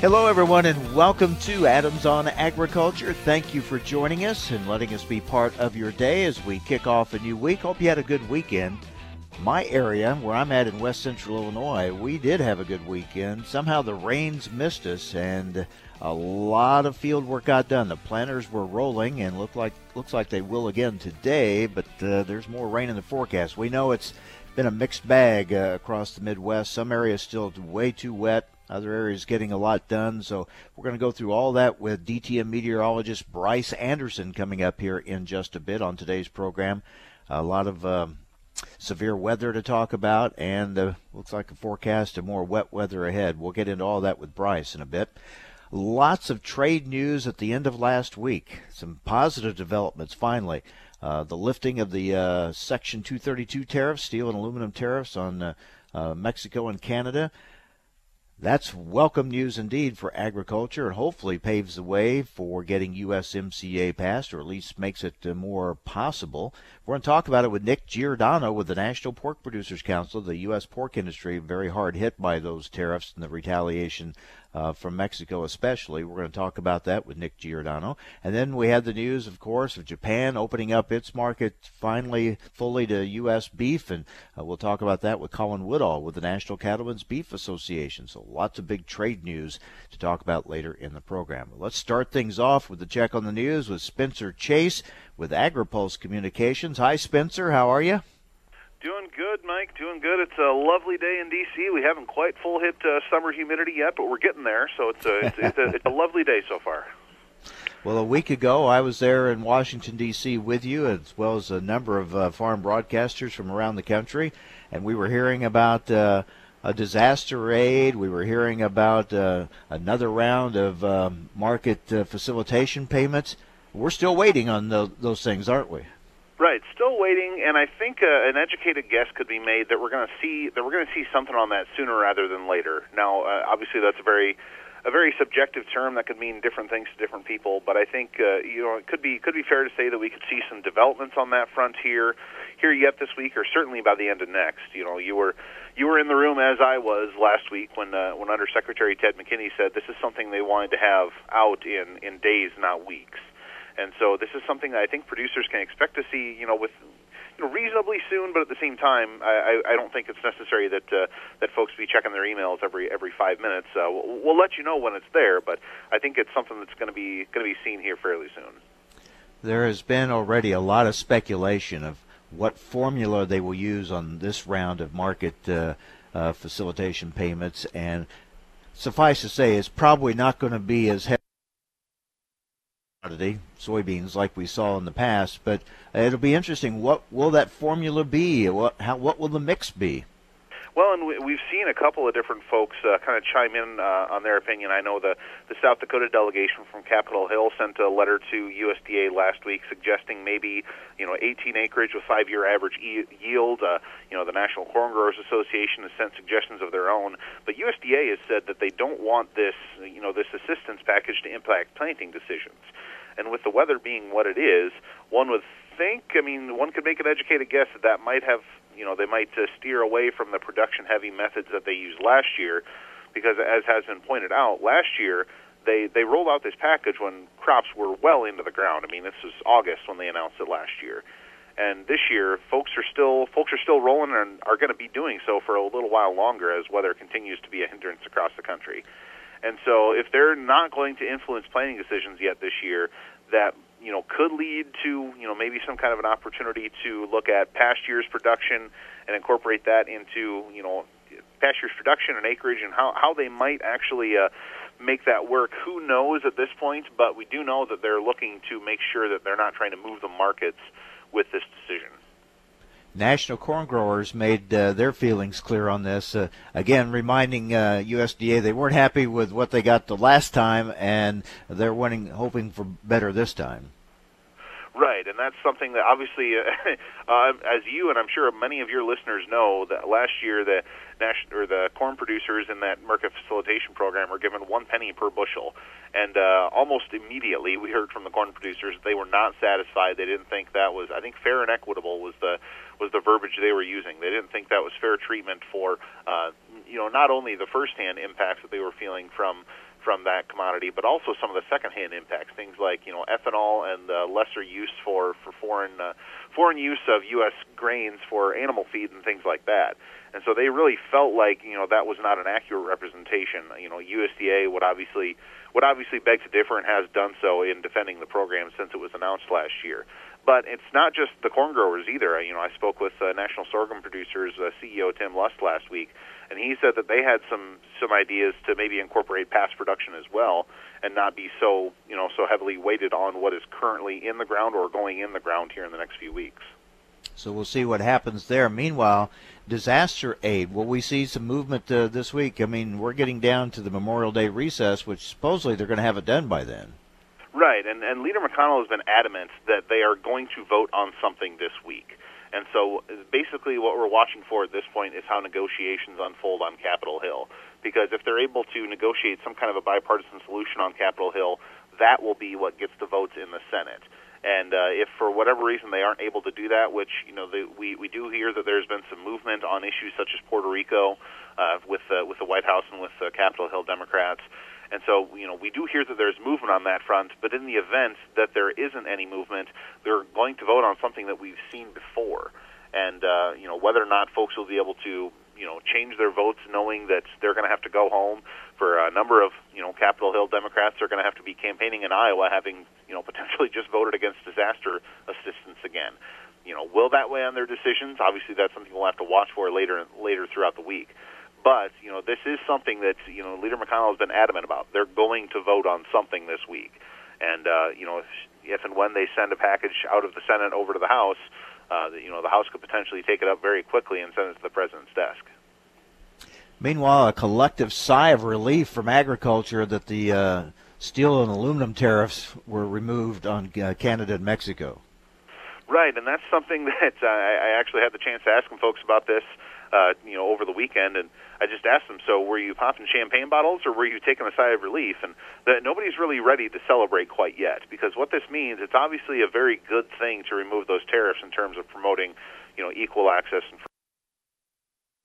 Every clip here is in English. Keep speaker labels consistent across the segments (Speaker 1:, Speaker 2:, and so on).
Speaker 1: Hello, everyone, and welcome to Adams on Agriculture. Thank you for joining us and letting us be part of your day as we kick off a new week. Hope you had a good weekend. My area, where I'm at in west central Illinois, we did have a good weekend. Somehow the rains missed us, and a lot of field work got done. The planters were rolling, and look like looks like they will again today. But uh, there's more rain in the forecast. We know it's been a mixed bag uh, across the Midwest. Some areas still way too wet other areas getting a lot done. So we're going to go through all that with DTN meteorologist Bryce Anderson coming up here in just a bit on today's program. A lot of um, severe weather to talk about, and uh, looks like a forecast of more wet weather ahead. We'll get into all that with Bryce in a bit. Lots of trade news at the end of last week. Some positive developments finally. Uh, the lifting of the uh, Section 232 tariffs, steel and aluminum tariffs on uh, uh, Mexico and Canada. That's welcome news indeed for agriculture and hopefully paves the way for getting USMCA passed or at least makes it uh, more possible. We're going to talk about it with Nick Giordano with the National Pork Producers Council. The U.S. pork industry very hard hit by those tariffs and the retaliation uh, from Mexico, especially. We're going to talk about that with Nick Giordano. And then we had the news, of course, of Japan opening up its market finally fully to U.S. beef. And uh, we'll talk about that with Colin Woodall with the National Cattlemen's Beef Association. So lots of big trade news to talk about later in the program. Let's start things off with the check on the news with Spencer Chase with AgriPulse Communications. Hi, Spencer. How are you?
Speaker 2: Doing good, Mike. Doing good. It's a lovely day in D.C. We haven't quite full hit uh, summer humidity yet, but we're getting there. So it's a it's, it's, a, it's a lovely day so far.
Speaker 1: Well, a week ago, I was there in Washington, D.C. with you, as well as a number of uh, farm broadcasters from around the country, and we were hearing about uh, a disaster aid. We were hearing about uh, another round of um, market uh, facilitation payments. We're still waiting on the, those things, aren't we?
Speaker 2: Right, still waiting, and I think uh, an educated guess could be made that we're going to see that we're going to see something on that sooner rather than later. Now, uh, obviously, that's a very a very subjective term that could mean different things to different people, but I think uh, you know it could be could be fair to say that we could see some developments on that front here here yet this week, or certainly by the end of next. You know, you were you were in the room as I was last week when uh, when Undersecretary Ted McKinney said this is something they wanted to have out in in days, not weeks. And so this is something that I think producers can expect to see, you know, with you know, reasonably soon. But at the same time, I, I don't think it's necessary that uh, that folks be checking their emails every every five minutes. Uh, we'll, we'll let you know when it's there, but I think it's something that's going to be going to be seen here fairly soon.
Speaker 1: There has been already a lot of speculation of what formula they will use on this round of market uh, uh, facilitation payments, and suffice to say, it's probably not going to be as heavy commodity, soybeans, like we saw in the past. But it'll be interesting. What will that formula be? What how what will the mix be?
Speaker 2: Well, and we've seen a couple of different folks uh, kind of chime in uh, on their opinion. I know the the South Dakota delegation from Capitol Hill sent a letter to USDA last week suggesting maybe you know 18 acreage with five-year average e- yield. Uh, you know, the National Corn Growers Association has sent suggestions of their own, but USDA has said that they don't want this you know this assistance package to impact planting decisions. And with the weather being what it is, one would think, I mean, one could make an educated guess that that might have, you know, they might uh, steer away from the production heavy methods that they used last year, because as has been pointed out, last year they they rolled out this package when crops were well into the ground. I mean, this was August when they announced it last year. And this year, folks are still folks are still rolling and are going to be doing so for a little while longer as weather continues to be a hindrance across the country. And so, if they're not going to influence planning decisions yet this year, that you know could lead to you know maybe some kind of an opportunity to look at past year's production and incorporate that into you know past year's production and acreage and how how they might actually uh, make that work. Who knows at this point? But we do know that they're looking to make sure that they're not trying to move the markets with this decision.
Speaker 1: National Corn Growers made uh, their feelings clear on this. Uh, again, reminding uh, USDA they weren't happy with what they got the last time, and they're hoping for better this time.
Speaker 2: Right, and that's something that obviously, uh, as you and I'm sure many of your listeners know, that last year the national or the corn producers in that market facilitation program were given one penny per bushel, and uh, almost immediately we heard from the corn producers they were not satisfied. They didn't think that was, I think, fair and equitable was the was the verbiage they were using. They didn't think that was fair treatment for, uh, you know, not only the firsthand impacts that they were feeling from from that commodity, but also some of the secondhand impacts, things like you know ethanol and uh, lesser use for for foreign uh, foreign use of U.S. grains for animal feed and things like that. And so they really felt like you know that was not an accurate representation. You know, USDA would obviously would obviously beg to differ and has done so in defending the program since it was announced last year. But it's not just the corn growers either. You know, I spoke with uh, National Sorghum Producers uh, CEO Tim Lust last week, and he said that they had some some ideas to maybe incorporate past production as well, and not be so you know so heavily weighted on what is currently in the ground or going in the ground here in the next few weeks.
Speaker 1: So we'll see what happens there. Meanwhile, disaster aid. Will we see some movement uh, this week? I mean, we're getting down to the Memorial Day recess, which supposedly they're going to have it done by then.
Speaker 2: Right, and, and Leader McConnell has been adamant that they are going to vote on something this week. And so basically what we're watching for at this point is how negotiations unfold on Capitol Hill. Because if they're able to negotiate some kind of a bipartisan solution on Capitol Hill, that will be what gets the votes in the Senate. And uh, if for whatever reason they aren't able to do that, which you know the, we we do hear that there's been some movement on issues such as Puerto Rico uh, with uh, with the White House and with uh, Capitol Hill Democrats, and so, you know, we do hear that there's movement on that front, but in the event that there isn't any movement, they're going to vote on something that we've seen before. And, uh, you know, whether or not folks will be able to, you know, change their votes knowing that they're going to have to go home for a number of, you know, Capitol Hill Democrats are going to have to be campaigning in Iowa having, you know, potentially just voted against disaster assistance again. You know, will that weigh on their decisions? Obviously, that's something we'll have to watch for later later throughout the week. But you know, this is something that you know Leader McConnell has been adamant about. They're going to vote on something this week, and uh, you know, if, if and when they send a package out of the Senate over to the House, uh, you know, the House could potentially take it up very quickly and send it to the president's desk.
Speaker 1: Meanwhile, a collective sigh of relief from agriculture that the uh, steel and aluminum tariffs were removed on uh, Canada and Mexico.
Speaker 2: Right, and that's something that uh, I actually had the chance to ask some folks about this uh, you know, over the weekend, and I just asked them, so were you popping champagne bottles or were you taking a sigh of relief? And that nobody's really ready to celebrate quite yet, because what this means, it's obviously a very good thing to remove those tariffs in terms of promoting, you know, equal access and.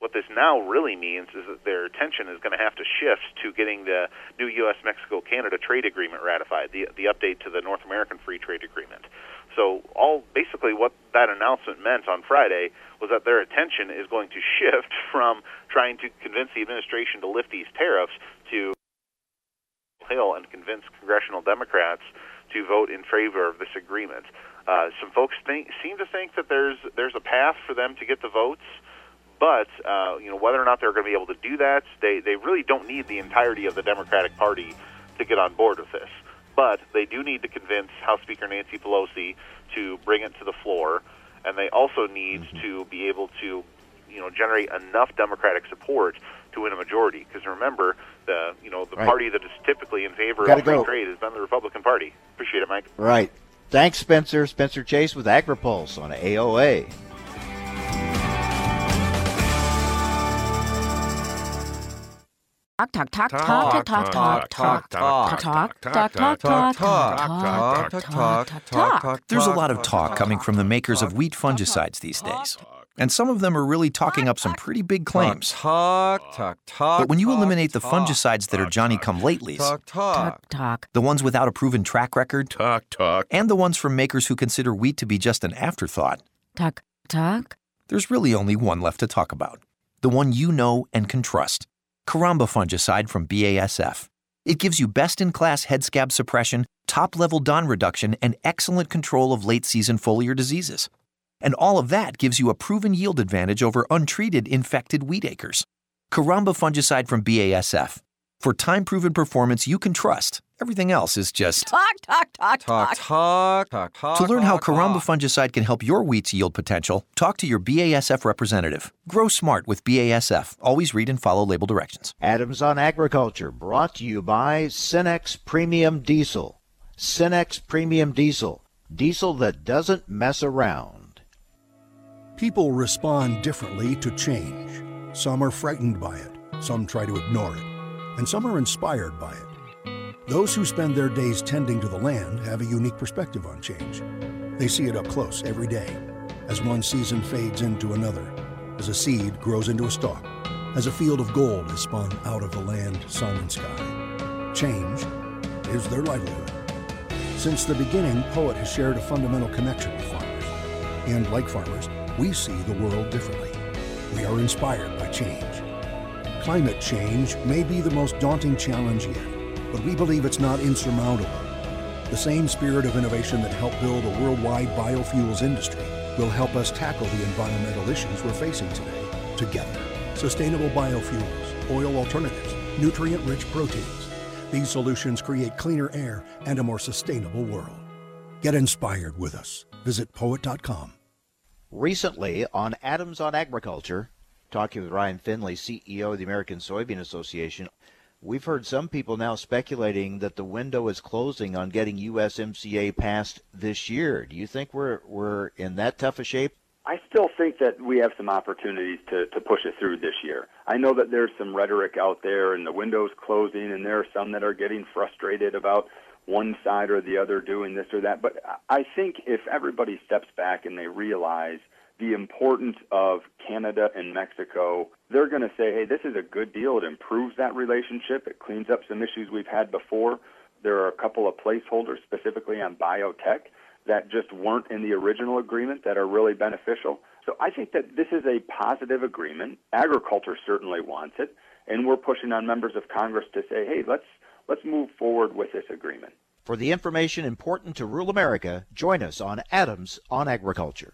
Speaker 2: What this now really means is that their attention is going to have to shift to getting the new U.S. Mexico Canada trade agreement ratified, the the update to the North American Free Trade Agreement. So all basically what that announcement meant on Friday was that their attention is going to shift from trying to convince the administration to lift these tariffs to Hill and convince congressional Democrats to vote in favor of this agreement. Uh, some folks think, seem to think that there's there's a path for them to get the votes, but uh, you know whether or not they're going to be able to do that, they they really don't need the entirety of the Democratic Party to get on board with this. But they do need to convince House Speaker Nancy Pelosi to bring it to the floor, and they also need mm-hmm. to be able to, you know, generate enough Democratic support to win a majority. Because remember, the you know the right. party that is typically in favor
Speaker 1: Gotta
Speaker 2: of free
Speaker 1: go.
Speaker 2: trade has been the Republican Party. Appreciate it, Mike.
Speaker 1: Right. Thanks, Spencer. Spencer Chase with AgriPulse on AOA.
Speaker 3: Talk, talk, talk, talk, talk, talk, talk, talk, talk, talk, talk, talk, talk, talk, talk, talk.
Speaker 4: There's a lot of talk coming from the makers of wheat fungicides these days. And some of them are really talking up some pretty big claims.
Speaker 5: Talk, talk, talk.
Speaker 4: But when you eliminate the fungicides that are Johnny come latelys,
Speaker 5: talk, talk,
Speaker 3: talk,
Speaker 4: the ones without a proven track record,
Speaker 5: talk, talk,
Speaker 4: and the ones from makers who consider wheat to be just an afterthought,
Speaker 3: talk, talk,
Speaker 4: there's really only one left to talk about. The one you know and can trust. Caramba fungicide from BASF. It gives you best in class head scab suppression, top level DON reduction, and excellent control of late season foliar diseases. And all of that gives you a proven yield advantage over untreated infected wheat acres. Caramba fungicide from BASF. For time proven performance you can trust, everything else is just
Speaker 3: talk, talk, talk,
Speaker 5: talk, talk, talk, talk.
Speaker 4: To learn how Caramba fungicide can help your wheat's yield potential, talk to your BASF representative. Grow smart with BASF. Always read and follow label directions.
Speaker 1: Adams on Agriculture, brought to you by Cenex Premium Diesel. Cenex Premium Diesel Diesel that doesn't mess around.
Speaker 6: People respond differently to change. Some are frightened by it, some try to ignore it, and some are inspired by it. Those who spend their days tending to the land have a unique perspective on change. They see it up close every day, as one season fades into another, as a seed grows into a stalk, as a field of gold is spun out of the land, sun, and sky. Change is their livelihood. Since the beginning, Poet has shared a fundamental connection with farmers. And like farmers, we see the world differently. We are inspired by change. Climate change may be the most daunting challenge yet, but we believe it's not insurmountable. The same spirit of innovation that helped build a worldwide biofuels industry will help us tackle the environmental issues we're facing today together. Sustainable biofuels, oil alternatives, nutrient rich proteins. These solutions create cleaner air and a more sustainable world. Get inspired with us. Visit poet.com.
Speaker 1: Recently on Adams on Agriculture, talking with Ryan Findlay, CEO of the American Soybean Association, we've heard some people now speculating that the window is closing on getting USMCA passed this year. Do you think we're we're in that tough a shape?
Speaker 7: I still think that we have some opportunities to, to push it through this year. I know that there's some rhetoric out there and the window's closing and there are some that are getting frustrated about one side or the other doing this or that. But I think if everybody steps back and they realize the importance of Canada and Mexico, they're going to say, hey, this is a good deal. It improves that relationship. It cleans up some issues we've had before. There are a couple of placeholders specifically on biotech that just weren't in the original agreement that are really beneficial. So I think that this is a positive agreement. Agriculture certainly wants it, and we're pushing on members of Congress to say, hey, let's let's move forward with this agreement.
Speaker 1: For the information important to rural America, join us on Adams on Agriculture.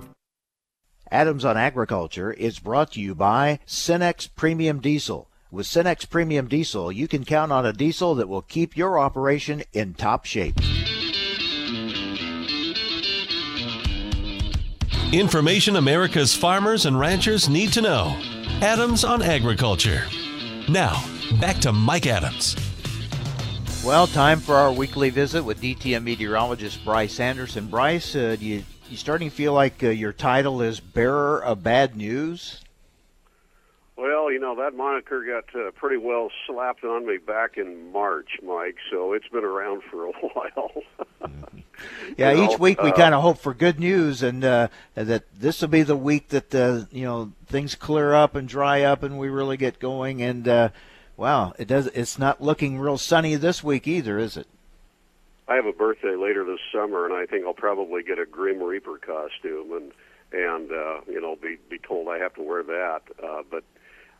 Speaker 1: Adams on Agriculture is brought to you by Cenex Premium Diesel. With Cenex Premium Diesel, you can count on a diesel that will keep your operation in top shape.
Speaker 8: Information America's farmers and ranchers need to know. Adams on Agriculture. Now, back to Mike Adams.
Speaker 1: Well, time for our weekly visit with DTN meteorologist Bryce Anderson. Bryce, uh, do you you starting to feel like uh, your title is bearer of bad news?
Speaker 9: Well, you know that moniker got uh, pretty well slapped on me back in March, Mike. So it's been around for a while.
Speaker 1: yeah, you each know, week we uh, kind of hope for good news, and uh, that this will be the week that uh, you know things clear up and dry up, and we really get going. And uh, wow, it does. It's not looking real sunny this week either, is it?
Speaker 9: I have a birthday later this summer, and I think I'll probably get a Grim Reaper costume and and uh, you know be be told I have to wear that. Uh, but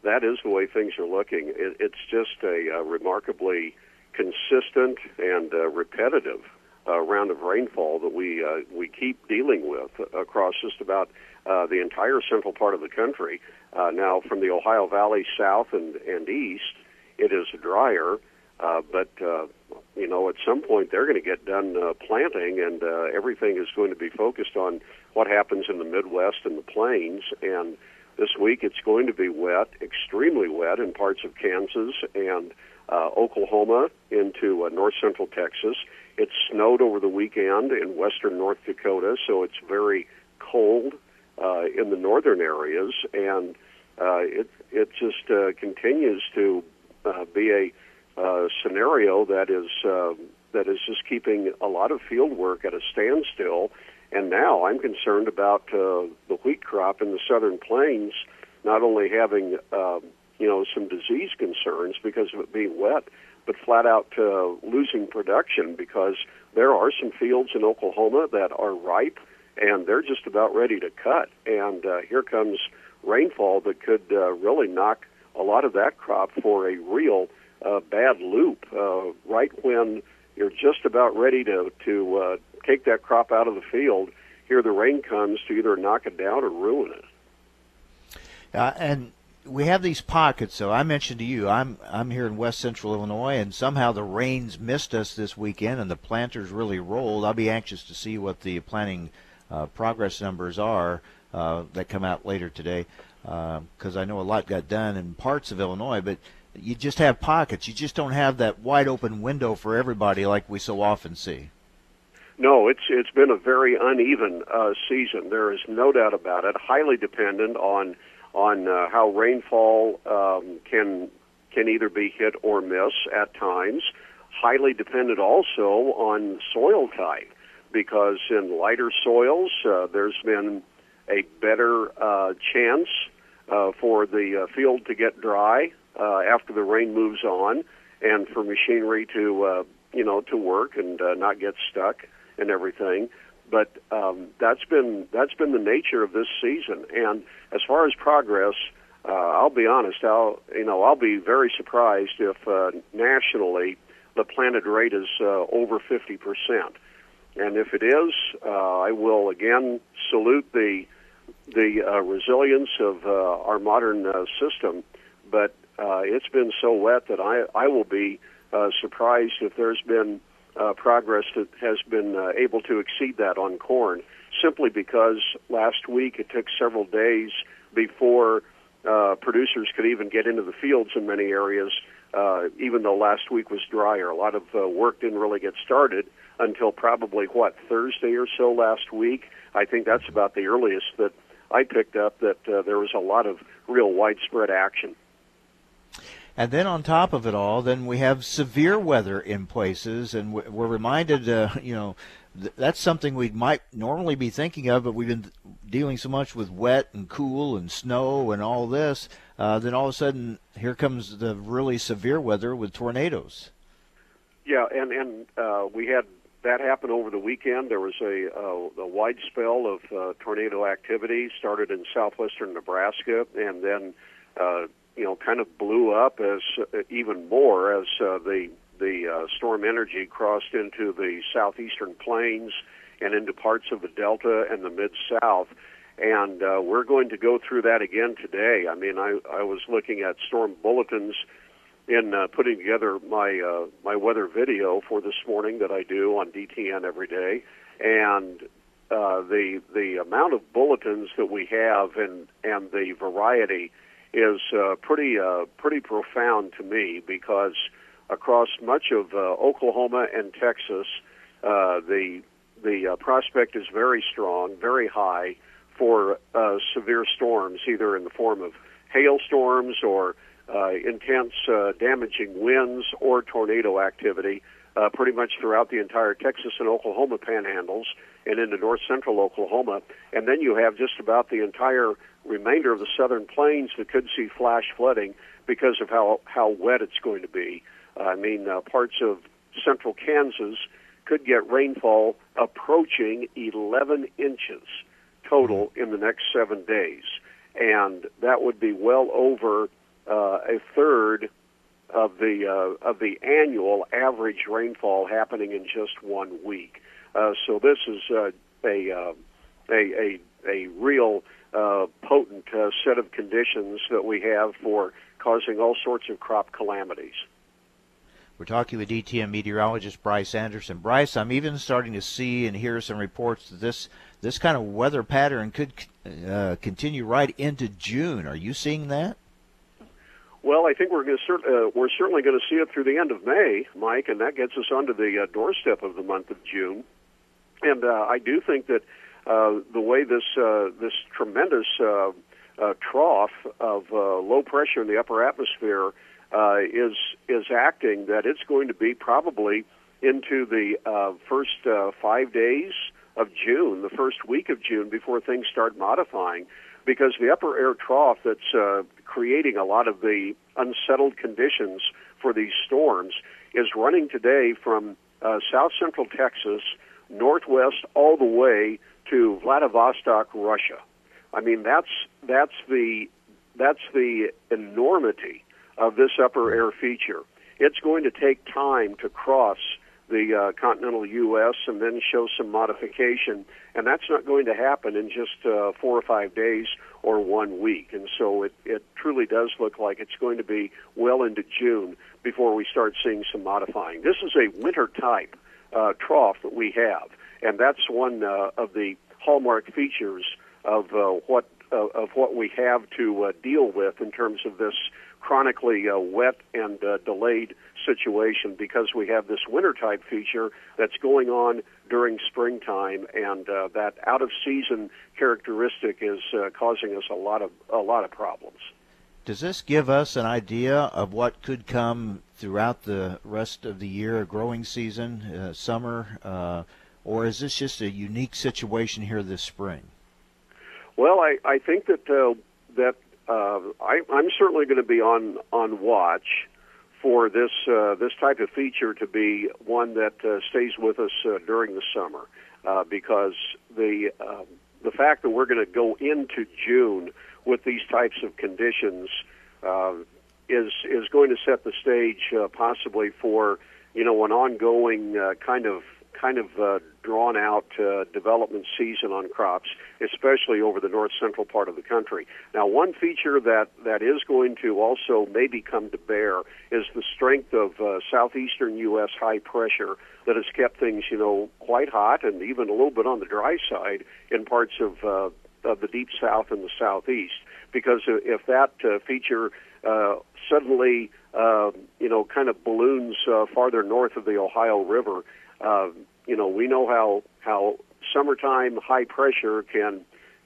Speaker 9: that is the way things are looking. It, it's just a, a remarkably consistent and uh, repetitive uh, round of rainfall that we uh, we keep dealing with across just about uh, the entire central part of the country. Uh, now, from the Ohio Valley south and and east, it is drier. Uh, but uh, you know, at some point they're going to get done uh, planting, and uh, everything is going to be focused on what happens in the Midwest and the plains. And this week it's going to be wet, extremely wet in parts of Kansas and uh, Oklahoma into uh, north central Texas. It snowed over the weekend in western North Dakota, so it's very cold uh, in the northern areas, and uh, it it just uh, continues to uh, be a uh, scenario that is uh, that is just keeping a lot of field work at a standstill. And now I'm concerned about uh, the wheat crop in the southern plains not only having um, you know some disease concerns because of it being wet, but flat out uh, losing production because there are some fields in Oklahoma that are ripe and they're just about ready to cut. And uh, here comes rainfall that could uh, really knock a lot of that crop for a real uh, bad loop. Uh, right when you're just about ready to to uh, take that crop out of the field, here the rain comes to either knock it down or ruin it.
Speaker 1: Uh, and we have these pockets. So I mentioned to you, I'm I'm here in West Central Illinois, and somehow the rains missed us this weekend, and the planters really rolled. I'll be anxious to see what the planting uh, progress numbers are uh, that come out later today, because uh, I know a lot got done in parts of Illinois, but you just have pockets. You just don't have that wide open window for everybody like we so often see.
Speaker 9: No, it's it's been a very uneven uh, season. There is no doubt about it. Highly dependent on on uh, how rainfall um, can can either be hit or miss at times. Highly dependent also on soil type, because in lighter soils uh, there's been a better uh, chance uh, for the uh, field to get dry uh, after the rain moves on, and for machinery to uh, you know to work and uh, not get stuck and everything but um, that's been that's been the nature of this season. And as far as progress, uh, I'll be honest. I'll you know I'll be very surprised if uh, nationally the planted rate is uh, over fifty percent. And if it is, uh, I will again salute the the uh, resilience of uh, our modern uh, system. But uh, it's been so wet that I I will be uh, surprised if there's been uh, progress that has been uh, able to exceed that on corn, simply because last week it took several days before uh, producers could even get into the fields in many areas. Uh, even though last week was drier, a lot of uh, work didn't really get started until probably what Thursday or so last week. I think that's about the earliest that I picked up that uh, there was a lot of real widespread action.
Speaker 1: And then on top of it all, then we have severe weather in places, and we're reminded, uh, you know, that's something we might normally be thinking of, but we've been dealing so much with wet and cool and snow and all this. Uh, then all of a sudden, here comes the really severe weather with tornadoes.
Speaker 9: Yeah, and and uh, we had that happen over the weekend. There was a, a, a wide spell of uh, tornado activity started in southwestern Nebraska, and then uh, you know, kind of blew up as uh, even more as uh, the the uh, storm energy crossed into the southeastern plains and into parts of the delta and the mid south. And uh, we're going to go through that again today. I mean, I, I was looking at storm bulletins in uh, putting together my uh, my weather video for this morning that I do on DTN every day, and uh, the the amount of bulletins that we have and and the variety is uh, pretty uh, pretty profound to me because across much of uh, Oklahoma and Texas, uh, the the uh, prospect is very strong, very high for uh, severe storms, either in the form of hailstorms or uh, intense, uh, damaging winds or tornado activity. Uh, pretty much throughout the entire Texas and Oklahoma panhandles and into north central Oklahoma. And then you have just about the entire remainder of the southern plains that could see flash flooding because of how how wet it's going to be. Uh, I mean, uh, parts of central Kansas could get rainfall approaching 11 inches total in the next seven days, and that would be well over uh, a third of the uh, of the annual average rainfall happening in just one week. Uh, so this is uh, a, uh, a a a real uh, potent uh, set of conditions that we have for causing all sorts of crop calamities.
Speaker 1: We're talking with DTN meteorologist Bryce Anderson. Bryce, I'm even starting to see and hear some reports that this this kind of weather pattern could uh, continue right into June. Are you seeing that?
Speaker 9: Well, I think we're going to uh, we're certainly going to see it through the end of May, Mike, and that gets us onto the uh, doorstep of the month of June. And uh, I do think that uh, the way this uh, this tremendous uh, uh, trough of uh, low pressure in the upper atmosphere uh, is is acting, that it's going to be probably into the uh, first uh, five days of June, the first week of June, before things start modifying, because the upper air trough that's uh, creating a lot of the unsettled conditions for these storms is running today from uh, south central Texas, northwest, all the way to Vladivostok, Russia. I mean, that's that's the that's the enormity of this upper air feature. It's going to take time to cross the uh, continental U.S. and then show some modification, and that's not going to happen in just uh, four or five days or one week. And so it, it truly does look like it's going to be well into June before we start seeing some modifying. This is a winter type uh, trough that we have, and that's one uh, of the hallmark features of uh, what uh, of what we have to deal with in terms of this chronically uh, wet and uh, delayed situation because we have this winter type feature that's going on during springtime and uh, that out of season characteristic is uh, causing us a lot of a lot of problems.
Speaker 1: Does this give us an idea of what could come throughout the rest of the year, growing season, uh, summer, uh, or is this just a unique situation here this spring?
Speaker 9: Well, I, I think that uh, that uh, I, I'm certainly going to be on on watch for this uh, this type of feature to be one that uh, stays with us uh, during the summer, uh, because the um, the fact that we're going to go into June with these types of conditions uh, is is going to set the stage uh, possibly for you know an ongoing uh, kind of kind of uh, drawn out uh, development season on crops, especially over the north central part of the country. Now, one feature that, that is going to also maybe come to bear is the strength of uh, southeastern U.S. high pressure that has kept things, you know, quite hot and even a little bit on the dry side in parts of, uh, of the deep south and the southeast. Because if that uh, feature uh, suddenly, uh, you know, kind of balloons uh, farther north of the Ohio River, uh, you know, we know how how summertime high pressure can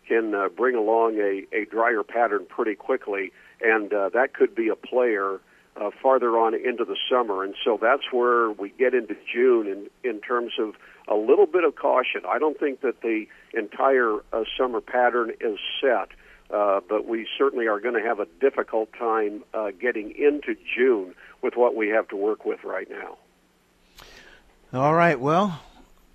Speaker 9: can uh, bring along a, a drier pattern pretty quickly, and uh, that could be a player uh, farther on into the summer. And so that's where we get into June in in terms of a little bit of caution. I don't think that the entire uh, summer pattern is set. Uh, but we certainly are going to have a difficult time uh, getting into June with what we have to work with right now.
Speaker 1: All right. Well,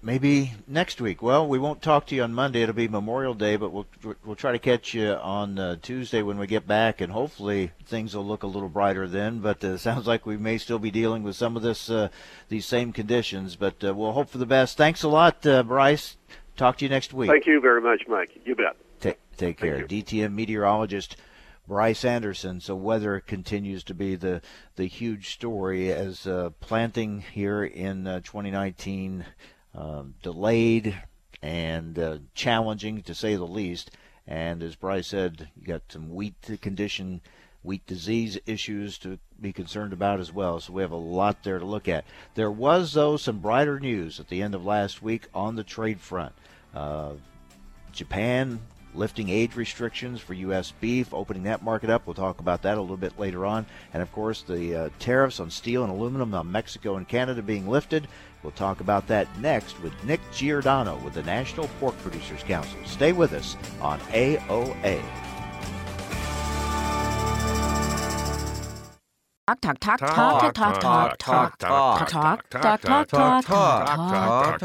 Speaker 1: maybe next week. Well, we won't talk to you on Monday. It'll be Memorial Day, but we'll we'll try to catch you on uh, Tuesday when we get back, and hopefully things will look a little brighter then. But uh, sounds like we may still be dealing with some of this uh, these same conditions. But uh, we'll hope for the best. Thanks a lot, uh, Bryce. Talk to you next week.
Speaker 9: Thank you very much, Mike. You bet.
Speaker 1: Take take care. DTN meteorologist. Bryce Anderson. So weather continues to be the the huge story as uh, planting here in uh, 2019 um, delayed and uh, challenging to say the least. And as Bryce said, you got some wheat condition, wheat disease issues to be concerned about as well. So we have a lot there to look at. There was though some brighter news at the end of last week on the trade front. Uh, Japan lifting age restrictions for U.S. beef, opening that market up. We'll talk about that a little bit later on. And of course, the uh, tariffs on steel and aluminum on Mexico and Canada being lifted. We'll talk about that next with Nick Giordano with the National Pork Producers Council. Stay with us on AOA.
Speaker 3: Talk, talk, talk, talk, talk, talk, talk, talk, talk, talk, talk, talk,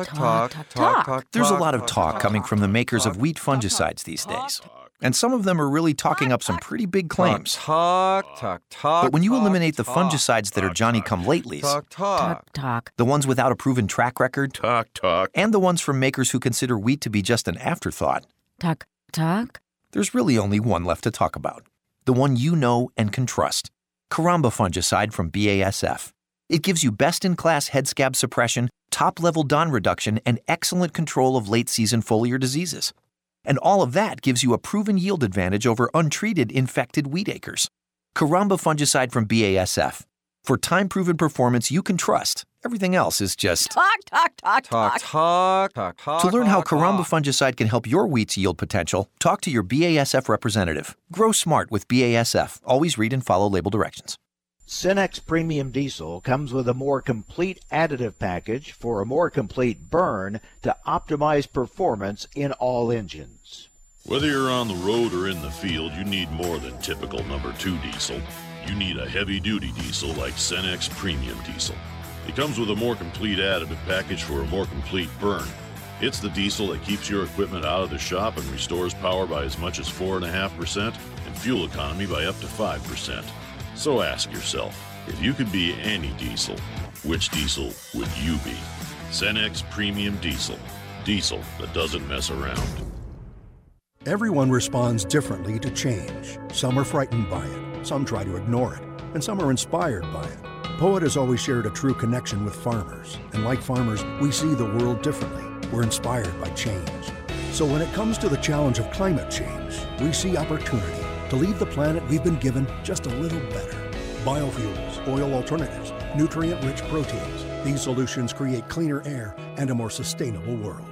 Speaker 3: talk, talk, talk.
Speaker 4: There's a lot of talk coming from the makers of wheat fungicides these days. And some of them are really talking up some pretty big claims.
Speaker 5: Talk, talk, talk.
Speaker 4: But when you eliminate the fungicides that are Johnny come latelys,
Speaker 5: Talk, talk.
Speaker 3: Talk.
Speaker 4: the ones without a proven track record,
Speaker 5: Talk, talk.
Speaker 4: and the ones from makers who consider wheat to be just an afterthought,
Speaker 3: Talk. Talk.
Speaker 4: there's really only one left to talk about. The one you know and can trust. Caramba fungicide from BASF. It gives you best in class head scab suppression, top level DON reduction, and excellent control of late season foliar diseases. And all of that gives you a proven yield advantage over untreated infected wheat acres. Caramba fungicide from BASF. For time proven performance you can trust, everything else is just.
Speaker 3: Talk, talk, talk,
Speaker 5: Talk, talk, talk, talk.
Speaker 4: To learn how
Speaker 5: talk, Caramba
Speaker 4: fungicide can help your wheat's yield potential, talk to your BASF representative. Grow smart with BASF. Always read and follow label directions.
Speaker 1: Cenex Premium Diesel comes with a more complete additive package for a more complete burn to optimize performance in all engines.
Speaker 10: Whether you're on the road or in the field, you need more than typical number 2 diesel. You need a heavy duty diesel like Cenex Premium Diesel. It comes with a more complete additive package for a more complete burn. It's the diesel that keeps your equipment out of the shop and restores power by as much as 4.5% and fuel economy by up to 5%. So ask yourself, if you could be any diesel, which diesel would you be? Cenex Premium Diesel. Diesel that doesn't mess around.
Speaker 6: Everyone responds differently to change. Some are frightened by it, some try to ignore it, and some are inspired by it. Poet has always shared a true connection with farmers, and like farmers, we see the world differently. We're inspired by change. So when it comes to the challenge of climate change, we see opportunity to leave the planet we've been given just a little better. Biofuels, oil alternatives, nutrient rich proteins. These solutions create cleaner air and a more sustainable world.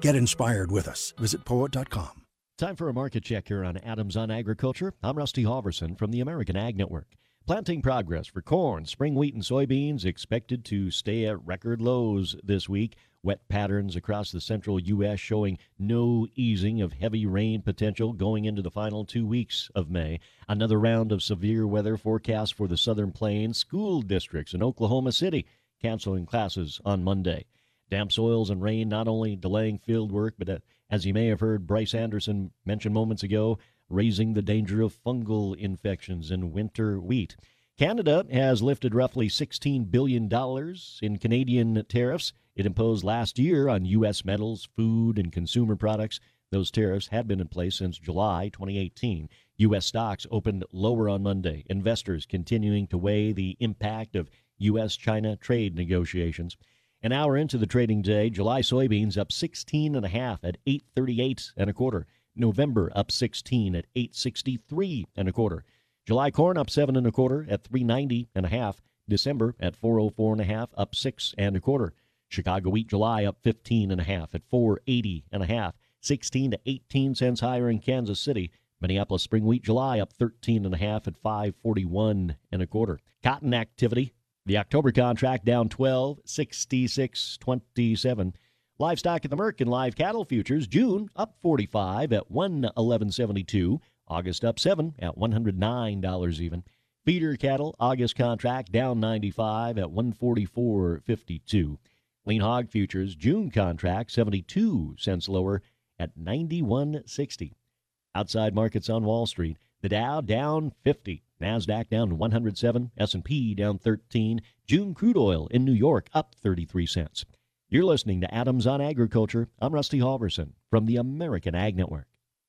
Speaker 6: Get inspired with us. Visit poet.com.
Speaker 11: Time for a market check here on Adams on Agriculture. I'm Rusty Halverson from the American Ag Network. Planting progress for corn, spring wheat, and soybeans expected to stay at record lows this week. Wet patterns across the central U.S. showing no easing of heavy rain potential going into the final two weeks of May. Another round of severe weather forecast for the southern plains. School districts in Oklahoma City canceling classes on Monday. Damp soils and rain not only delaying field work, but as you may have heard Bryce Anderson mention moments ago, raising the danger of fungal infections in winter wheat. Canada has lifted roughly $16 billion in Canadian tariffs it imposed last year on U.S. metals, food, and consumer products. Those tariffs had been in place since July 2018. U.S. stocks opened lower on Monday, investors continuing to weigh the impact of U.S. China trade negotiations. An hour into the trading day, July soybeans up 16 and a half at 838 and a quarter. November up 16 at 863 and a quarter. July corn up seven and a quarter at 390 and a half. December at 404 and a half, up six and a quarter. Chicago wheat July up 15 and a half at 480 and a half. 16 to 18 cents higher in Kansas City. Minneapolis spring wheat July up 13 and a half at 541 and a quarter. Cotton activity the October contract down 12, 66, 27. Livestock at the Merc and live cattle futures, June up 45 at 111.72. August up 7 at $109 even. Feeder cattle, August contract down 95 at 144.52. Lean hog futures, June contract 72 cents lower at 91.60. Outside markets on Wall Street, the Dow down 50, Nasdaq down 107, S&P down 13, June crude oil in New York up 33 cents. You're listening to Adams on Agriculture. I'm Rusty Halverson from the American Ag Network.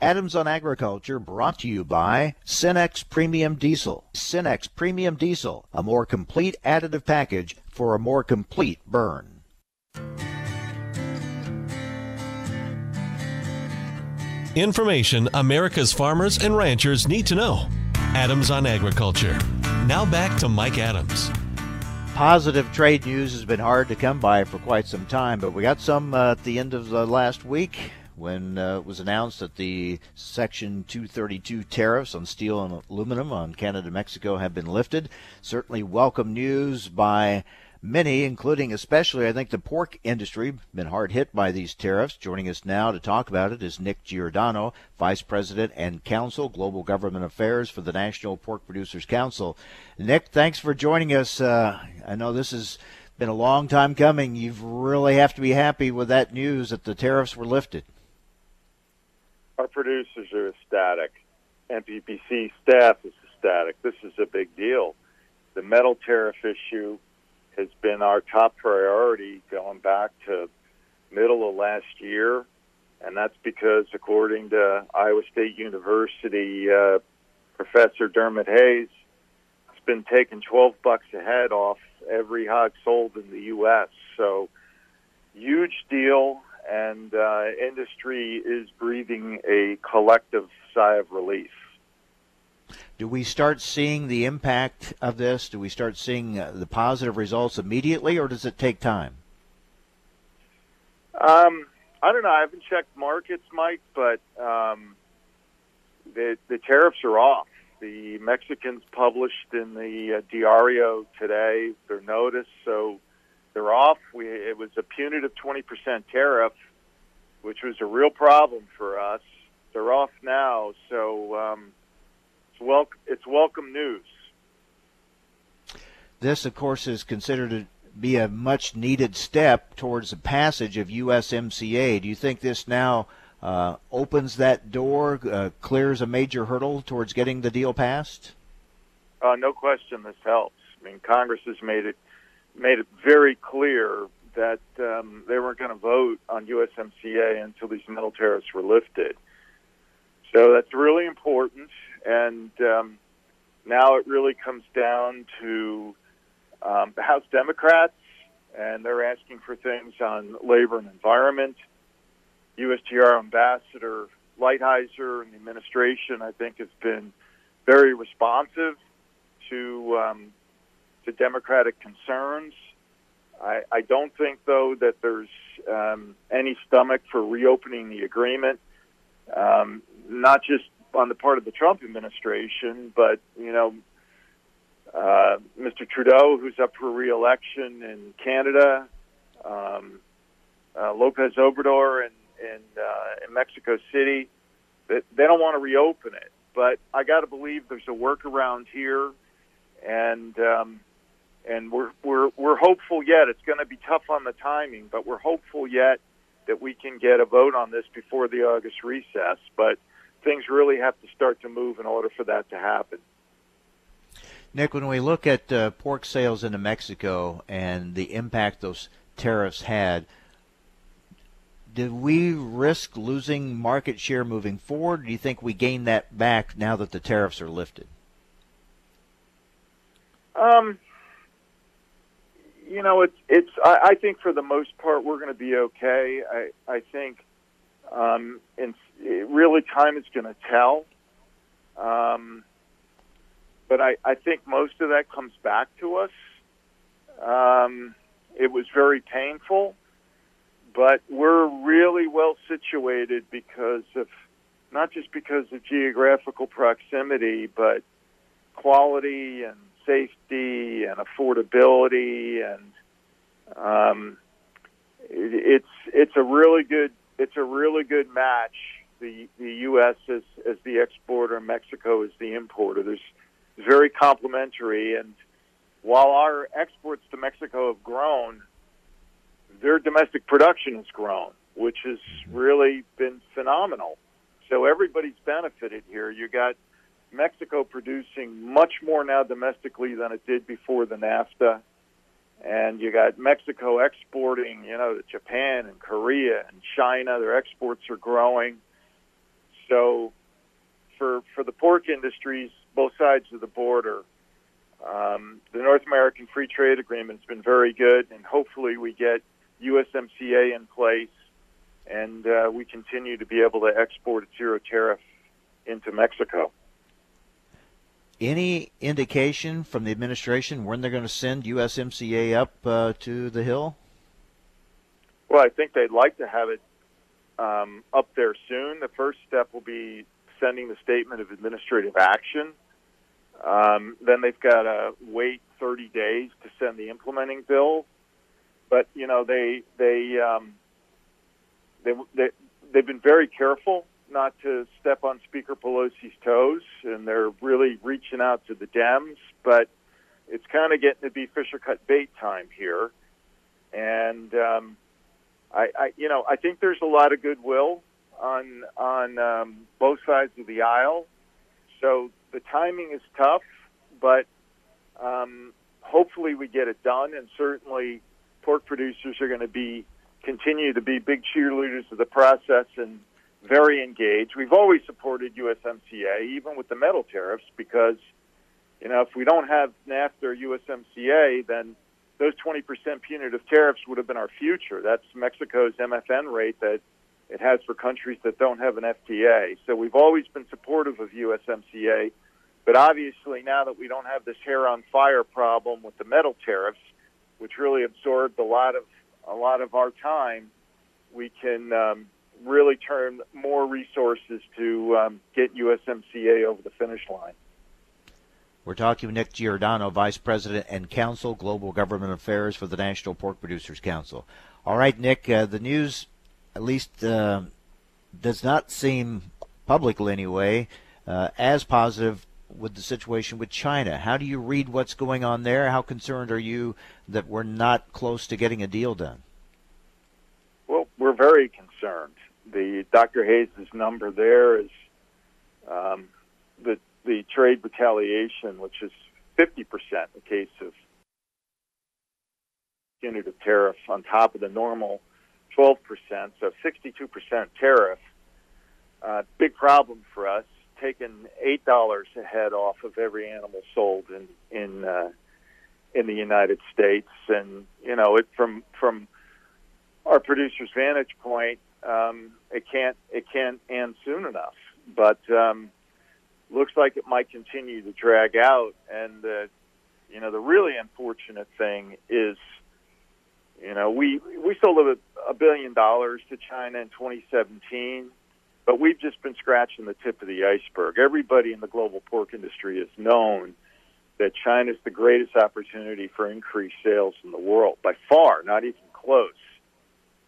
Speaker 1: Adams on Agriculture brought to you by Cenex Premium Diesel. Cenex Premium Diesel, a more complete additive package for a more complete burn.
Speaker 8: Information America's farmers and ranchers need to know. Adams on Agriculture. Now back to Mike Adams.
Speaker 1: Positive trade news has been hard to come by for quite some time, but we got some uh, at the end of the last week when uh, it was announced that the Section 232 tariffs on steel and aluminum on Canada and Mexico have been lifted. Certainly welcome news by Many, including especially, I think, the pork industry, been hard hit by these tariffs. Joining us now to talk about it is Nick Giordano, Vice President and Counsel, Global Government Affairs for the National Pork Producers Council. Nick, thanks for joining us. Uh, I know this has been a long time coming. You really have to be happy with that news that the tariffs were lifted.
Speaker 12: Our producers are ecstatic. NPPC staff is ecstatic. This is a big deal. The metal tariff issue has been our top priority going back to middle of last year, and that's because, according to Iowa State University uh, Professor Dermot Hayes, it's been taking 12 bucks a head off every hog sold in the U.S. So, huge deal, and uh, industry is breathing a collective sigh of relief.
Speaker 1: Do we start seeing the impact of this? Do we start seeing uh, the positive results immediately, or does it take time?
Speaker 12: Um, I don't know. I haven't checked markets, Mike, but um, the the tariffs are off. The Mexicans published in the uh, Diario today their notice, so they're off. We it was a punitive 20% tariff, which was a real problem for us. They're off now, so um, it's wel- it's welcome news.
Speaker 1: This, of course, is considered to be a much needed step towards the passage of USMCA. Do you think this now uh, opens that door, uh, clears a major hurdle towards getting the deal passed?
Speaker 12: Uh, no question, this helps. I mean, Congress has made it made it very clear that um, they weren't going to vote on USMCA until these metal tariffs were lifted. So that's really important, and um, now it really comes down to um, the House Democrats, and they're asking for things on labor and environment. USTR Ambassador Lighthizer and the administration, I think, has been very responsive to um, to Democratic concerns. I, I don't think, though, that there's um, any stomach for reopening the agreement, um, not just on the part of the Trump administration, but you know, uh, Mr. Trudeau, who's up for re-election in Canada, um, uh, Lopez Obrador in in, uh, in Mexico City, that they don't want to reopen it. But I got to believe there's a workaround here, and um, and we're we're we're hopeful yet. It's going to be tough on the timing, but we're hopeful yet that we can get a vote on this before the August recess. But things really have to start to move in order for that to happen.
Speaker 1: Nick, when we look at uh, pork sales into Mexico and the impact those tariffs had, did we risk losing market share moving forward? do you think we gain that back now that the tariffs are lifted?
Speaker 12: Um, you know, it's it's. I, I think for the most part we're going to be okay. I I think, um, and really time is going to tell. Um, but I I think most of that comes back to us. Um, it was very painful, but we're really well situated because of not just because of geographical proximity, but quality and safety and affordability and um, it, it's it's a really good it's a really good match. The the U.S. as as the exporter, Mexico as the importer. There's very complementary, and while our exports to Mexico have grown, their domestic production has grown, which has really been phenomenal. So everybody's benefited here. You got Mexico producing much more now domestically than it did before the NAFTA. And you got Mexico exporting, you know, to Japan and Korea and China. Their exports are growing. So for for the pork industries, both sides of the border, um, the North American Free Trade Agreement has been very good, and hopefully we get USMCA in place, and uh, we continue to be able to export at zero tariff into Mexico.
Speaker 1: Any indication from the administration when they're going to send USMCA up uh, to the Hill?
Speaker 12: Well, I think they'd like to have it um, up there soon. The first step will be sending the statement of administrative action. Um, then they've got to wait 30 days to send the implementing bill. But you know they they um, they, they they've been very careful not to step on Speaker Pelosi's toes, and they're really reaching out to the Dems. But it's kind of getting to be Fisher cut bait time here, and um, I, I you know I think there's a lot of goodwill on on um, both sides of the aisle. So the timing is tough, but um, hopefully we get it done. And certainly, pork producers are going to be continue to be big cheerleaders of the process and very engaged. We've always supported USMCA, even with the metal tariffs, because you know if we don't have NAFTA or USMCA, then those 20% punitive tariffs would have been our future. That's Mexico's MFN rate that it has for countries that don't have an FTA. So we've always been supportive of USMCA, but obviously now that we don't have this hair on fire problem with the metal tariffs, which really absorbed a lot of a lot of our time, we can um, really turn more resources to um, get USMCA over the finish line.
Speaker 1: We're talking with Nick Giordano, Vice President and Counsel, Global Government Affairs for the National Pork Producers Council. All right, Nick, uh, the news, at least, uh, does not seem, publicly anyway, uh, as positive with the situation with China. How do you read what's going on there? How concerned are you that we're not close to getting a deal done?
Speaker 12: Well, we're very concerned. The Dr. Hayes' number there is um, the the trade retaliation, which is 50% in the case of punitive tariff on top of the normal 12%, so 62% tariff. Uh, big problem for us Taking eight dollars a head off of every animal sold in in uh, in the United States, and you know it from from our producer's vantage point, um, it can't it can't end soon enough. But um, looks like it might continue to drag out, and the you know the really unfortunate thing is. You know, we we sold a, a billion dollars to China in 2017 but we've just been scratching the tip of the iceberg. Everybody in the global pork industry has known that China is the greatest opportunity for increased sales in the world by far, not even close.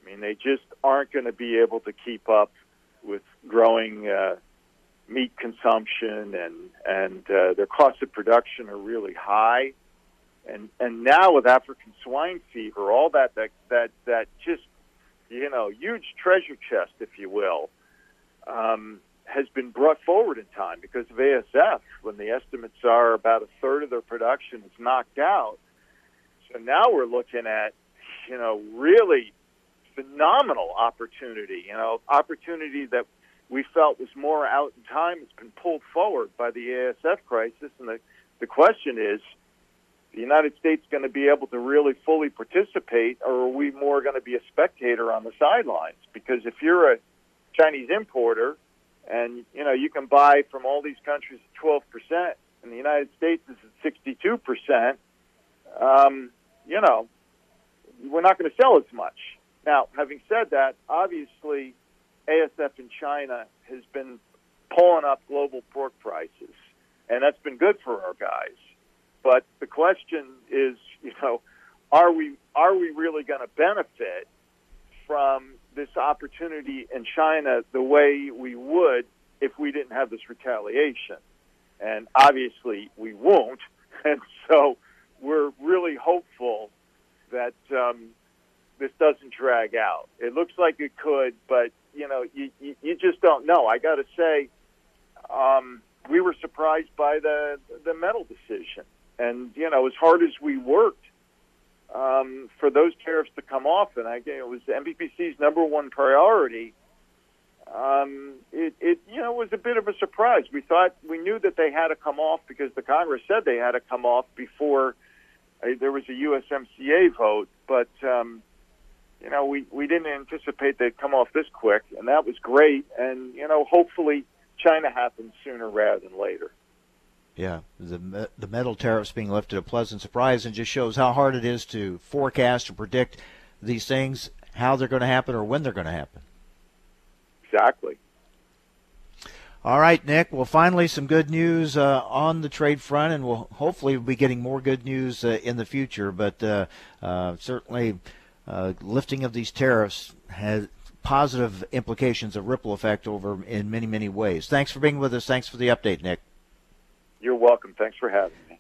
Speaker 12: I mean, they just aren't going to be able to keep up with growing uh, meat consumption, and and uh, their costs of production are really high. And and now with African swine fever, all that that that that just you know huge treasure chest, if you will, um, has been brought forward in time because of ASF. When the estimates are about a third of their production is knocked out, so now we're looking at you know really phenomenal opportunity. You know, opportunity that we felt was more out in time has been pulled forward by the ASF crisis, and the the question is. The United States going to be able to really fully participate, or are we more going to be a spectator on the sidelines? Because if you're a Chinese importer, and you know you can buy from all these countries at 12 percent, and the United States is at 62 percent. Um, you know, we're not going to sell as much. Now, having said that, obviously, ASF in China has been pulling up global pork prices, and that's been good for our guys. But the question is, you know, are we are we really going to benefit from this opportunity in China the way we would if we didn't have this retaliation. And obviously, we won't. And so we're really hopeful that um, doesn't drag out. It looks like it could, but you know, you, you, you just don't know. I got to say, um, we were surprised by the the metal decision, and you know, as hard as we worked um, for those tariffs to come off, and I, it was NPPC's number one priority. Um, it, it, you know, was a bit of a surprise. We thought we knew that they had to come off because the Congress said they had to come off before uh, there was a USMCA vote, but um, you know, we we didn't anticipate they'd come off this quick, and that was great. And you know, hopefully, China happens sooner rather than later.
Speaker 1: Yeah, the the metal tariffs being lifted a pleasant surprise and just shows how hard it is to forecast or predict these things, how they're going to happen or when they're going to happen.
Speaker 12: Exactly.
Speaker 1: All right, Nick. Well, finally, some good news uh, on the trade front, and we'll hopefully be getting more good news uh, in the future. But uh, uh certainly, uh, lifting of these tariffs has positive implications, a ripple effect over in many, many ways. Thanks for being with us. Thanks for the update, Nick.
Speaker 12: You're welcome. Thanks for having me.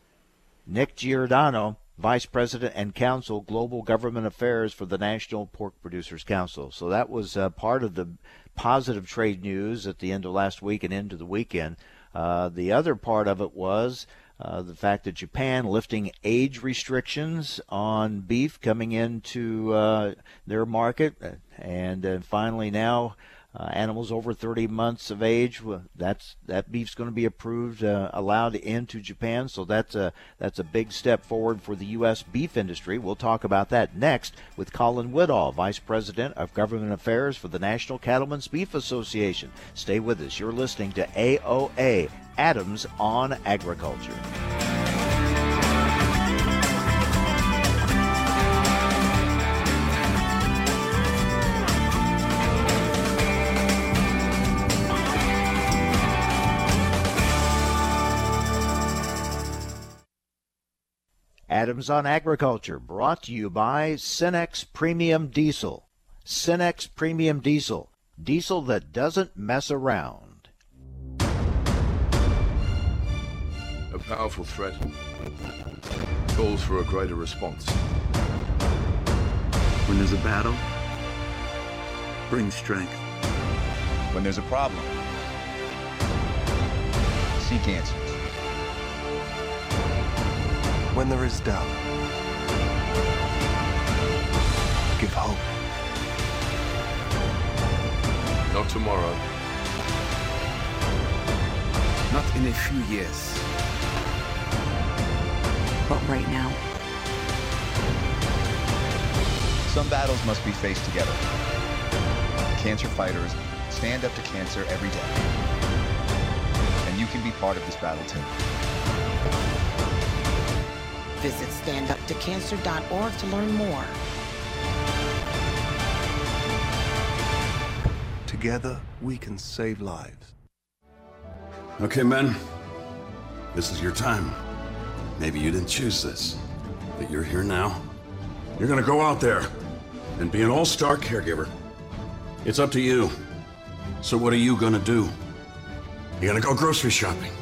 Speaker 1: Nick Giordano, Vice President and Counsel, Global Government Affairs for the National Pork Producers Council. So that was uh, part of the positive trade news at the end of last week and into the weekend. Uh, the other part of it was uh, the fact that Japan lifting age restrictions on beef coming into uh, their market, and uh, finally now uh, animals over 30 months of age, that's that beef's going to be approved, uh, allowed into Japan. So that's a that's a big step forward for the U.S. beef industry. We'll talk about that next with Colin Woodall, Vice President of Government Affairs for the National Cattlemen's Beef Association. Stay with us. You're listening to AOA Adams on Agriculture. Adams on Agriculture, brought to you by Cenex Premium Diesel. Cenex Premium Diesel, diesel that doesn't mess around.
Speaker 13: A powerful threat calls for a greater response.
Speaker 14: When there's a battle, bring strength.
Speaker 15: When there's a problem, seek answers
Speaker 14: when there is doubt. Give hope.
Speaker 13: Not tomorrow.
Speaker 14: Not in a few years.
Speaker 3: But right now.
Speaker 15: Some battles must be faced together. Cancer fighters stand up to cancer every day. And you can be part of this battle too.
Speaker 16: Visit standuptocancer.org to learn more.
Speaker 14: Together, we can save lives.
Speaker 17: Okay, men. This is your time. Maybe you didn't choose this, but you're here now. You're gonna go out there and be an all-star caregiver. It's up to you. So what are you gonna do? You're gonna go grocery shopping,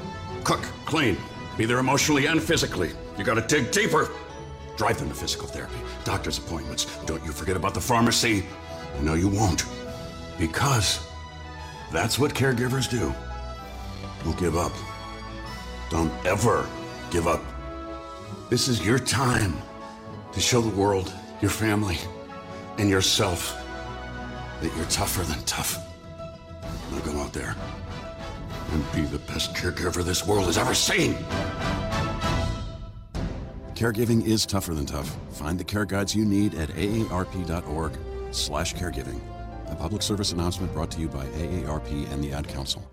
Speaker 17: cook, clean, be there emotionally and physically. You gotta dig deeper. Drive them to physical therapy, doctor's appointments. Don't you forget about the pharmacy. No, you won't. Because that's what caregivers do. Don't give up. Don't ever give up. This is your time to show the world, your family, and yourself that you're tougher than tough. Now go out there and be the best caregiver this world has ever seen. Caregiving is tougher than tough. Find the care guides you need at aarp.org slash caregiving. A public service announcement brought to you by AARP and the Ad Council.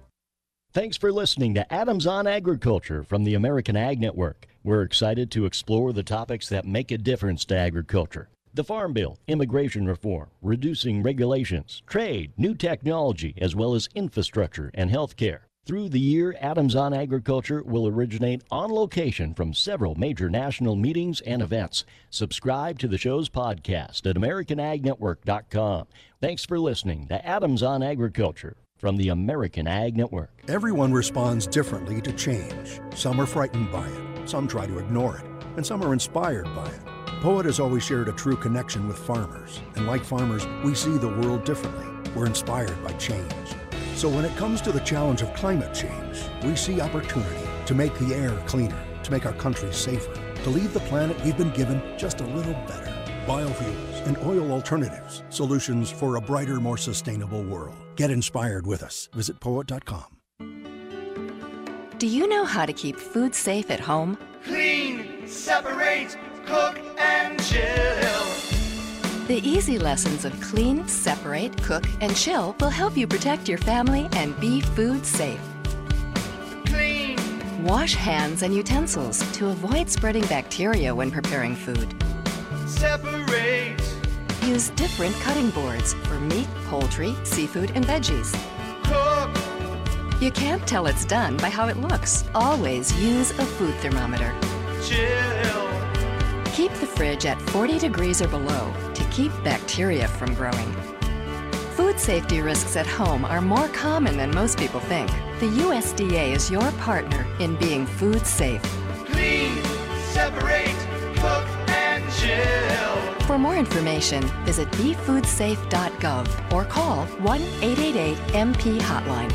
Speaker 11: Thanks for listening to Adams on Agriculture from the American Ag Network. We're excited to explore the topics that make a difference to agriculture. The Farm Bill, immigration reform, reducing regulations, trade, new technology, as well as infrastructure and health care. Through the year, Adams on Agriculture will originate on location from several major national meetings and events. Subscribe to the show's podcast at AmericanAgNetwork.com. Thanks for listening to Adams on Agriculture from the American Ag Network.
Speaker 6: Everyone responds differently to change. Some are frightened by it, some try to ignore it, and some are inspired by it. Poet has always shared a true connection with farmers, and like farmers, we see the world differently. We're inspired by change. So when it comes to the challenge of climate change, we see opportunity to make the air cleaner, to make our country safer, to leave the planet we've been given just a little better. Biofuels and oil alternatives, solutions for a brighter, more sustainable world. Get inspired with us. Visit poet.com.
Speaker 3: Do you know how to keep food safe at home?
Speaker 18: Clean, separate, cook, and chill.
Speaker 3: The easy lessons of clean, separate, cook, and chill will help you protect your family and be food safe.
Speaker 18: Clean.
Speaker 3: Wash hands and utensils to avoid spreading bacteria when preparing food.
Speaker 18: Separate.
Speaker 3: Use different cutting boards for meat, poultry, seafood, and veggies.
Speaker 18: Cook.
Speaker 19: You can't tell it's done by how it looks. Always use a food thermometer.
Speaker 18: Chill.
Speaker 19: Keep the fridge at 40 degrees or below keep bacteria from growing. Food safety risks at home are more common than most people think. The USDA is your partner in being food safe.
Speaker 18: Clean, separate, cook, and chill.
Speaker 19: For more information, visit befoodsafe.gov or call 1 888 MP Hotline.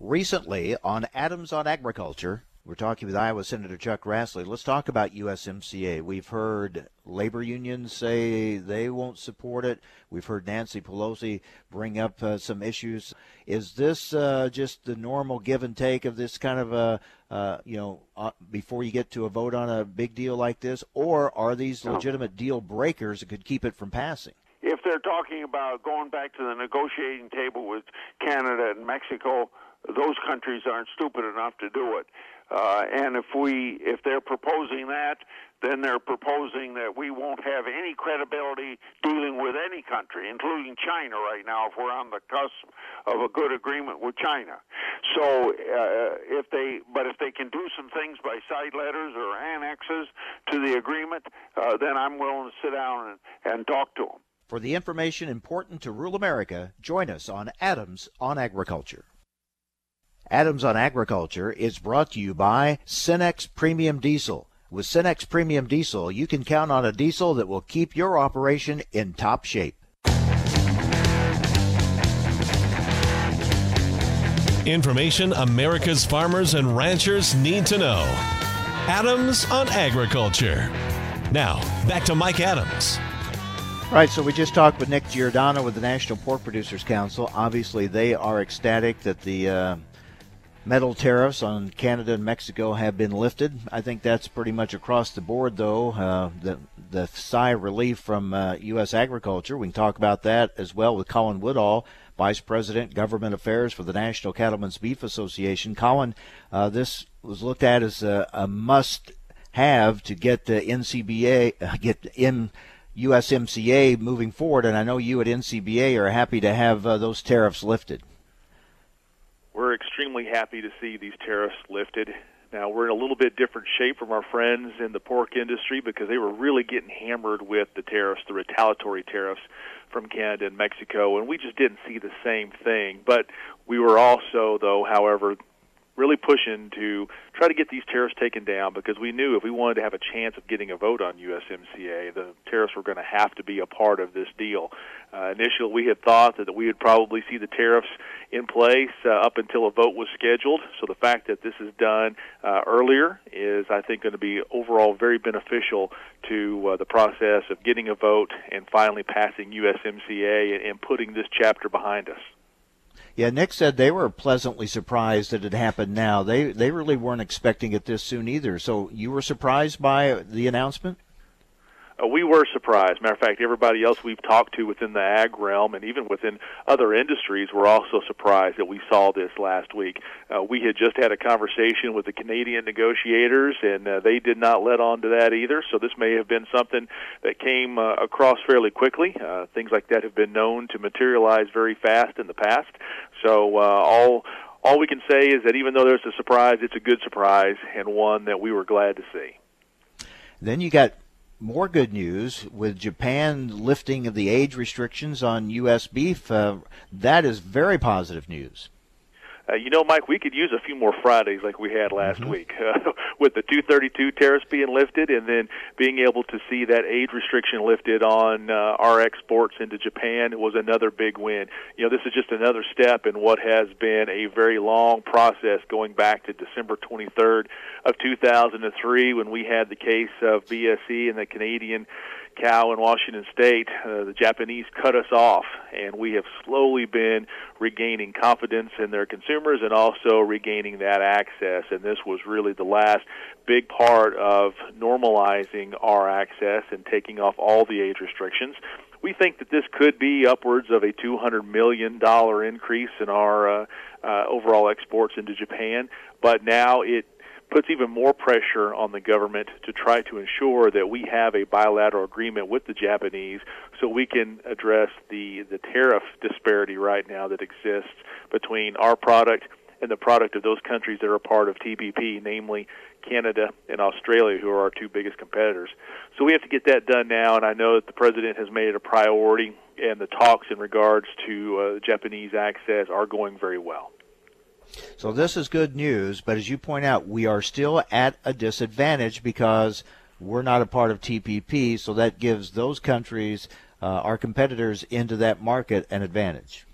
Speaker 1: Recently on Adams on Agriculture, we're talking with Iowa Senator Chuck Grassley. Let's talk about USMCA. We've heard labor unions say they won't support it. We've heard Nancy Pelosi bring up uh, some issues. Is this uh, just the normal give and take of this kind of a, uh, you know, uh, before you get to a vote on a big deal like this, or are these legitimate deal breakers that could keep it from passing?
Speaker 20: if they're talking about going back to the negotiating table with Canada and Mexico, those countries aren't stupid enough to do it. Uh, and if we, if they're proposing that, then they're proposing that we won't have any credibility dealing with any country, including China right now, if we're on the cusp of a good agreement with China. So uh, if they, but if they can do some things by side letters or annexes to the agreement, uh, then I'm willing to sit down and, and talk to them.
Speaker 1: For the information important to rural America, join us on Adams on Agriculture. Adams on Agriculture is brought to you by Cenex Premium Diesel. With Cenex Premium Diesel, you can count on a diesel that will keep your operation in top shape.
Speaker 8: Information America's farmers and ranchers need to know. Adams on Agriculture. Now, back to Mike Adams.
Speaker 1: All right, so we just talked with Nick Giordano with the National Pork Producers Council. Obviously, they are ecstatic that the uh, metal tariffs on Canada and Mexico have been lifted. I think that's pretty much across the board, though. Uh, the the sigh of relief from uh, U.S. agriculture. We can talk about that as well with Colin Woodall, Vice President, Government Affairs for the National Cattlemen's Beef Association. Colin, uh, this was looked at as a, a must-have to get the NCBA uh, get in. USMCA moving forward, and I know you at NCBA are happy to have uh, those tariffs lifted.
Speaker 21: We're extremely happy to see these tariffs lifted. Now, we're in a little bit different shape from our friends in the pork industry because they were really getting hammered with the tariffs, the retaliatory tariffs from Canada and Mexico, and we just didn't see the same thing. But we were also, though, however, really pushing to try to get these tariffs taken down because we knew if we wanted to have a chance of getting a vote on USMCA, the tariffs were going to have to be a part of this deal. Uh, initially, we had thought that we would probably see the tariffs in place uh, up until a vote was scheduled. So the fact that this is done uh, earlier is, I think, going to be overall very beneficial to uh, the process of getting a vote and finally passing USMCA and, and putting this chapter behind us.
Speaker 1: Yeah, Nick said they were pleasantly surprised that it happened now. They they really weren't expecting it this soon either. So you were surprised by the announcement?
Speaker 21: Uh, we were surprised. Matter of fact, everybody else we've talked to within the ag realm and even within other industries were also surprised that we saw this last week. Uh, we had just had a conversation with the Canadian negotiators, and uh, they did not let on to that either. So this may have been something that came uh, across fairly quickly. Uh, things like that have been known to materialize very fast in the past. So uh, all all we can say is that even though there's a surprise, it's a good surprise and one that we were glad to see.
Speaker 1: Then you got more good news with Japan lifting of the age restrictions on U.S. beef. Uh, that is very positive news.
Speaker 21: Uh, you know, Mike, we could use a few more Fridays like we had last
Speaker 1: Mm-hmm.
Speaker 21: week uh, with the 232 tariffs being lifted and then being able to see that age restriction lifted on uh, our exports into Japan was another big win. You know, this is just another step in what has been a very long process going back to December 23rd of 2003 when we had the case of BSE and the Canadian cow in Washington State, uh, the Japanese cut us off, and we have slowly been regaining confidence in their consumers and also regaining that access. And this was really the last big part of normalizing our access and taking off all the age restrictions. We think that this could be upwards of a $200 million increase in our uh, uh, overall exports into Japan, but now it puts even more pressure on the government to try to ensure that we have a bilateral agreement with the Japanese so we can address the, the tariff disparity right now that exists between our product and the product of those countries that are part of TPP, namely Canada and Australia, who are our two biggest competitors. So we have to get that done now, and I know that the president has made it a priority, and the talks in regards to uh, Japanese access are going very well.
Speaker 1: So this is good news, but as you point out, we are still at a disadvantage because we're not a part of TPP, so that gives those countries, uh, our competitors into that market, an advantage.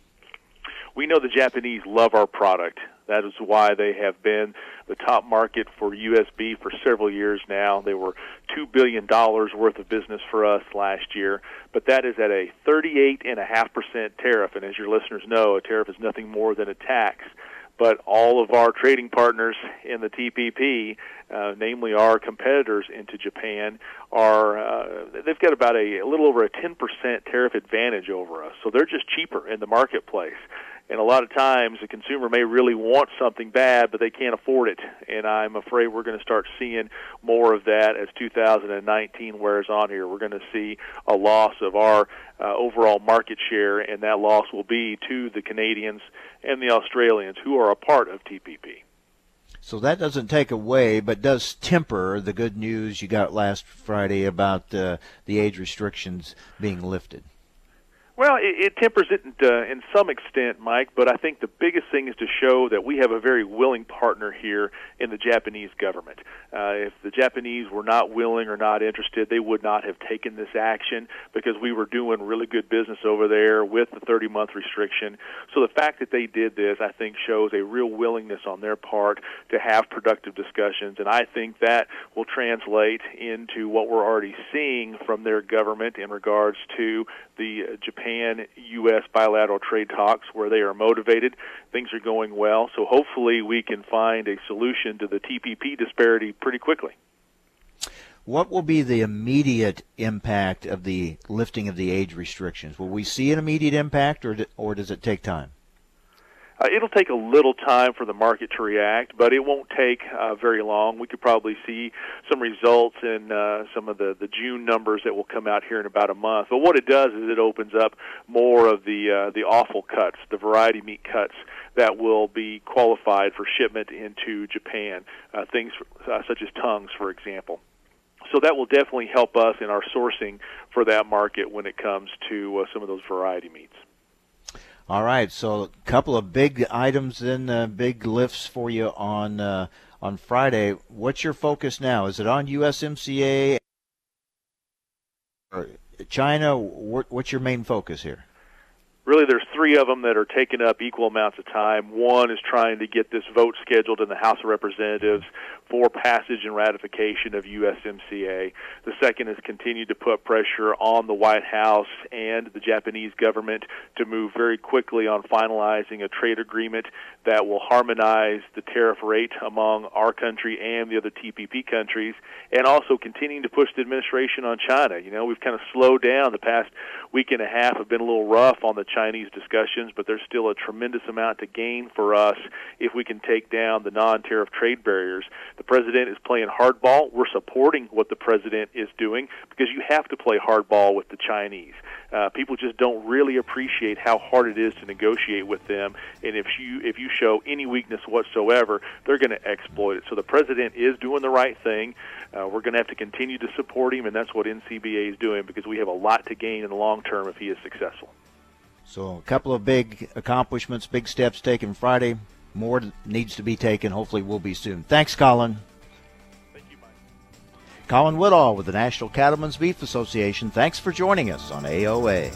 Speaker 21: We know the Japanese love our product. That is why they have been the top market for U.S. beef for several years now. They were $2 billion worth of business for us last year, but that is at a 38.5% tariff. And as your listeners know, a tariff is nothing more than a tax but all of our trading partners in the TPP, uh, namely our competitors into Japan, are uh, they've got about a, a little over a 10% tariff advantage over us. So they're just cheaper in the marketplace. And a lot of times the consumer may really want something bad, but they can't afford it. And I'm afraid we're going to start seeing more of that as 2019 wears on here. We're going to see a loss of our uh, overall market share, and that loss will be to the Canadians and the Australians who are a part of TPP.
Speaker 1: So that doesn't take away, but does temper the good news you got last Friday about uh, the age restrictions being lifted.
Speaker 21: Well, it, it tempers it uh, in some extent, Mike, but I think the biggest thing is to show that we have a very willing partner here in the Japanese government. Uh, if the Japanese were not willing or not interested, they would not have taken this action because we were doing really good business over there with the 30 month restriction. So the fact that they did this, I think, shows a real willingness on their part to have productive discussions, and I think that will translate into what we're already seeing from their government in regards to the Japan U.S. bilateral trade talks where they are motivated. Things are going well. So hopefully we can find a solution to the TPP disparity pretty quickly.
Speaker 1: What will be the immediate impact of the lifting of the age restrictions? Will we see an immediate impact or, or does it take time?
Speaker 21: Uh, it'll take a little time for the market to react, but it won't take uh, very long. We could probably see some results in uh, some of the, the June numbers that will come out here in about a month. But what it does is it opens up more of the uh, the offal cuts, the variety meat cuts that will be qualified for shipment into Japan. Uh, things uh, such as tongues, for example so that will definitely help us in our sourcing for that market when it comes to uh, some of those variety meats.
Speaker 1: All right, so a couple of big items and uh, big lifts for you on uh, on Friday. What's your focus now? Is it on USMCA or China? What's your main focus here?
Speaker 21: really there's three of them that are taking up equal amounts of time. One is trying to get this vote scheduled in the House of Representatives for passage and ratification of USMCA. The second is continue to put pressure on the White House and the Japanese government to move very quickly on finalizing a trade agreement that will harmonize the tariff rate among our country and the other TPP countries, and also continuing to push the administration on China. You know, we've kind of slowed down the past week and a half have been a little rough on the Chinese discussions, but there's still a tremendous amount to gain for us if we can take down the non-tariff trade barriers. The president is playing hardball. We're supporting what the president is doing because you have to play hardball with the Chinese. Uh, people just don't really appreciate how hard it is to negotiate with them, and if you if you show any weakness whatsoever, they're going to exploit it. So the president is doing the right thing. Uh, we're going to have to continue to support him, and that's what NCBA is doing because we have a lot to gain in the long term if he is successful.
Speaker 1: So a couple of big accomplishments, big steps taken Friday. More needs to be taken. Hopefully, will be soon. Thanks, Colin.
Speaker 21: Thank you, Mike.
Speaker 1: Colin Woodall with the National Cattlemen's Beef Association. Thanks for joining us on AOA.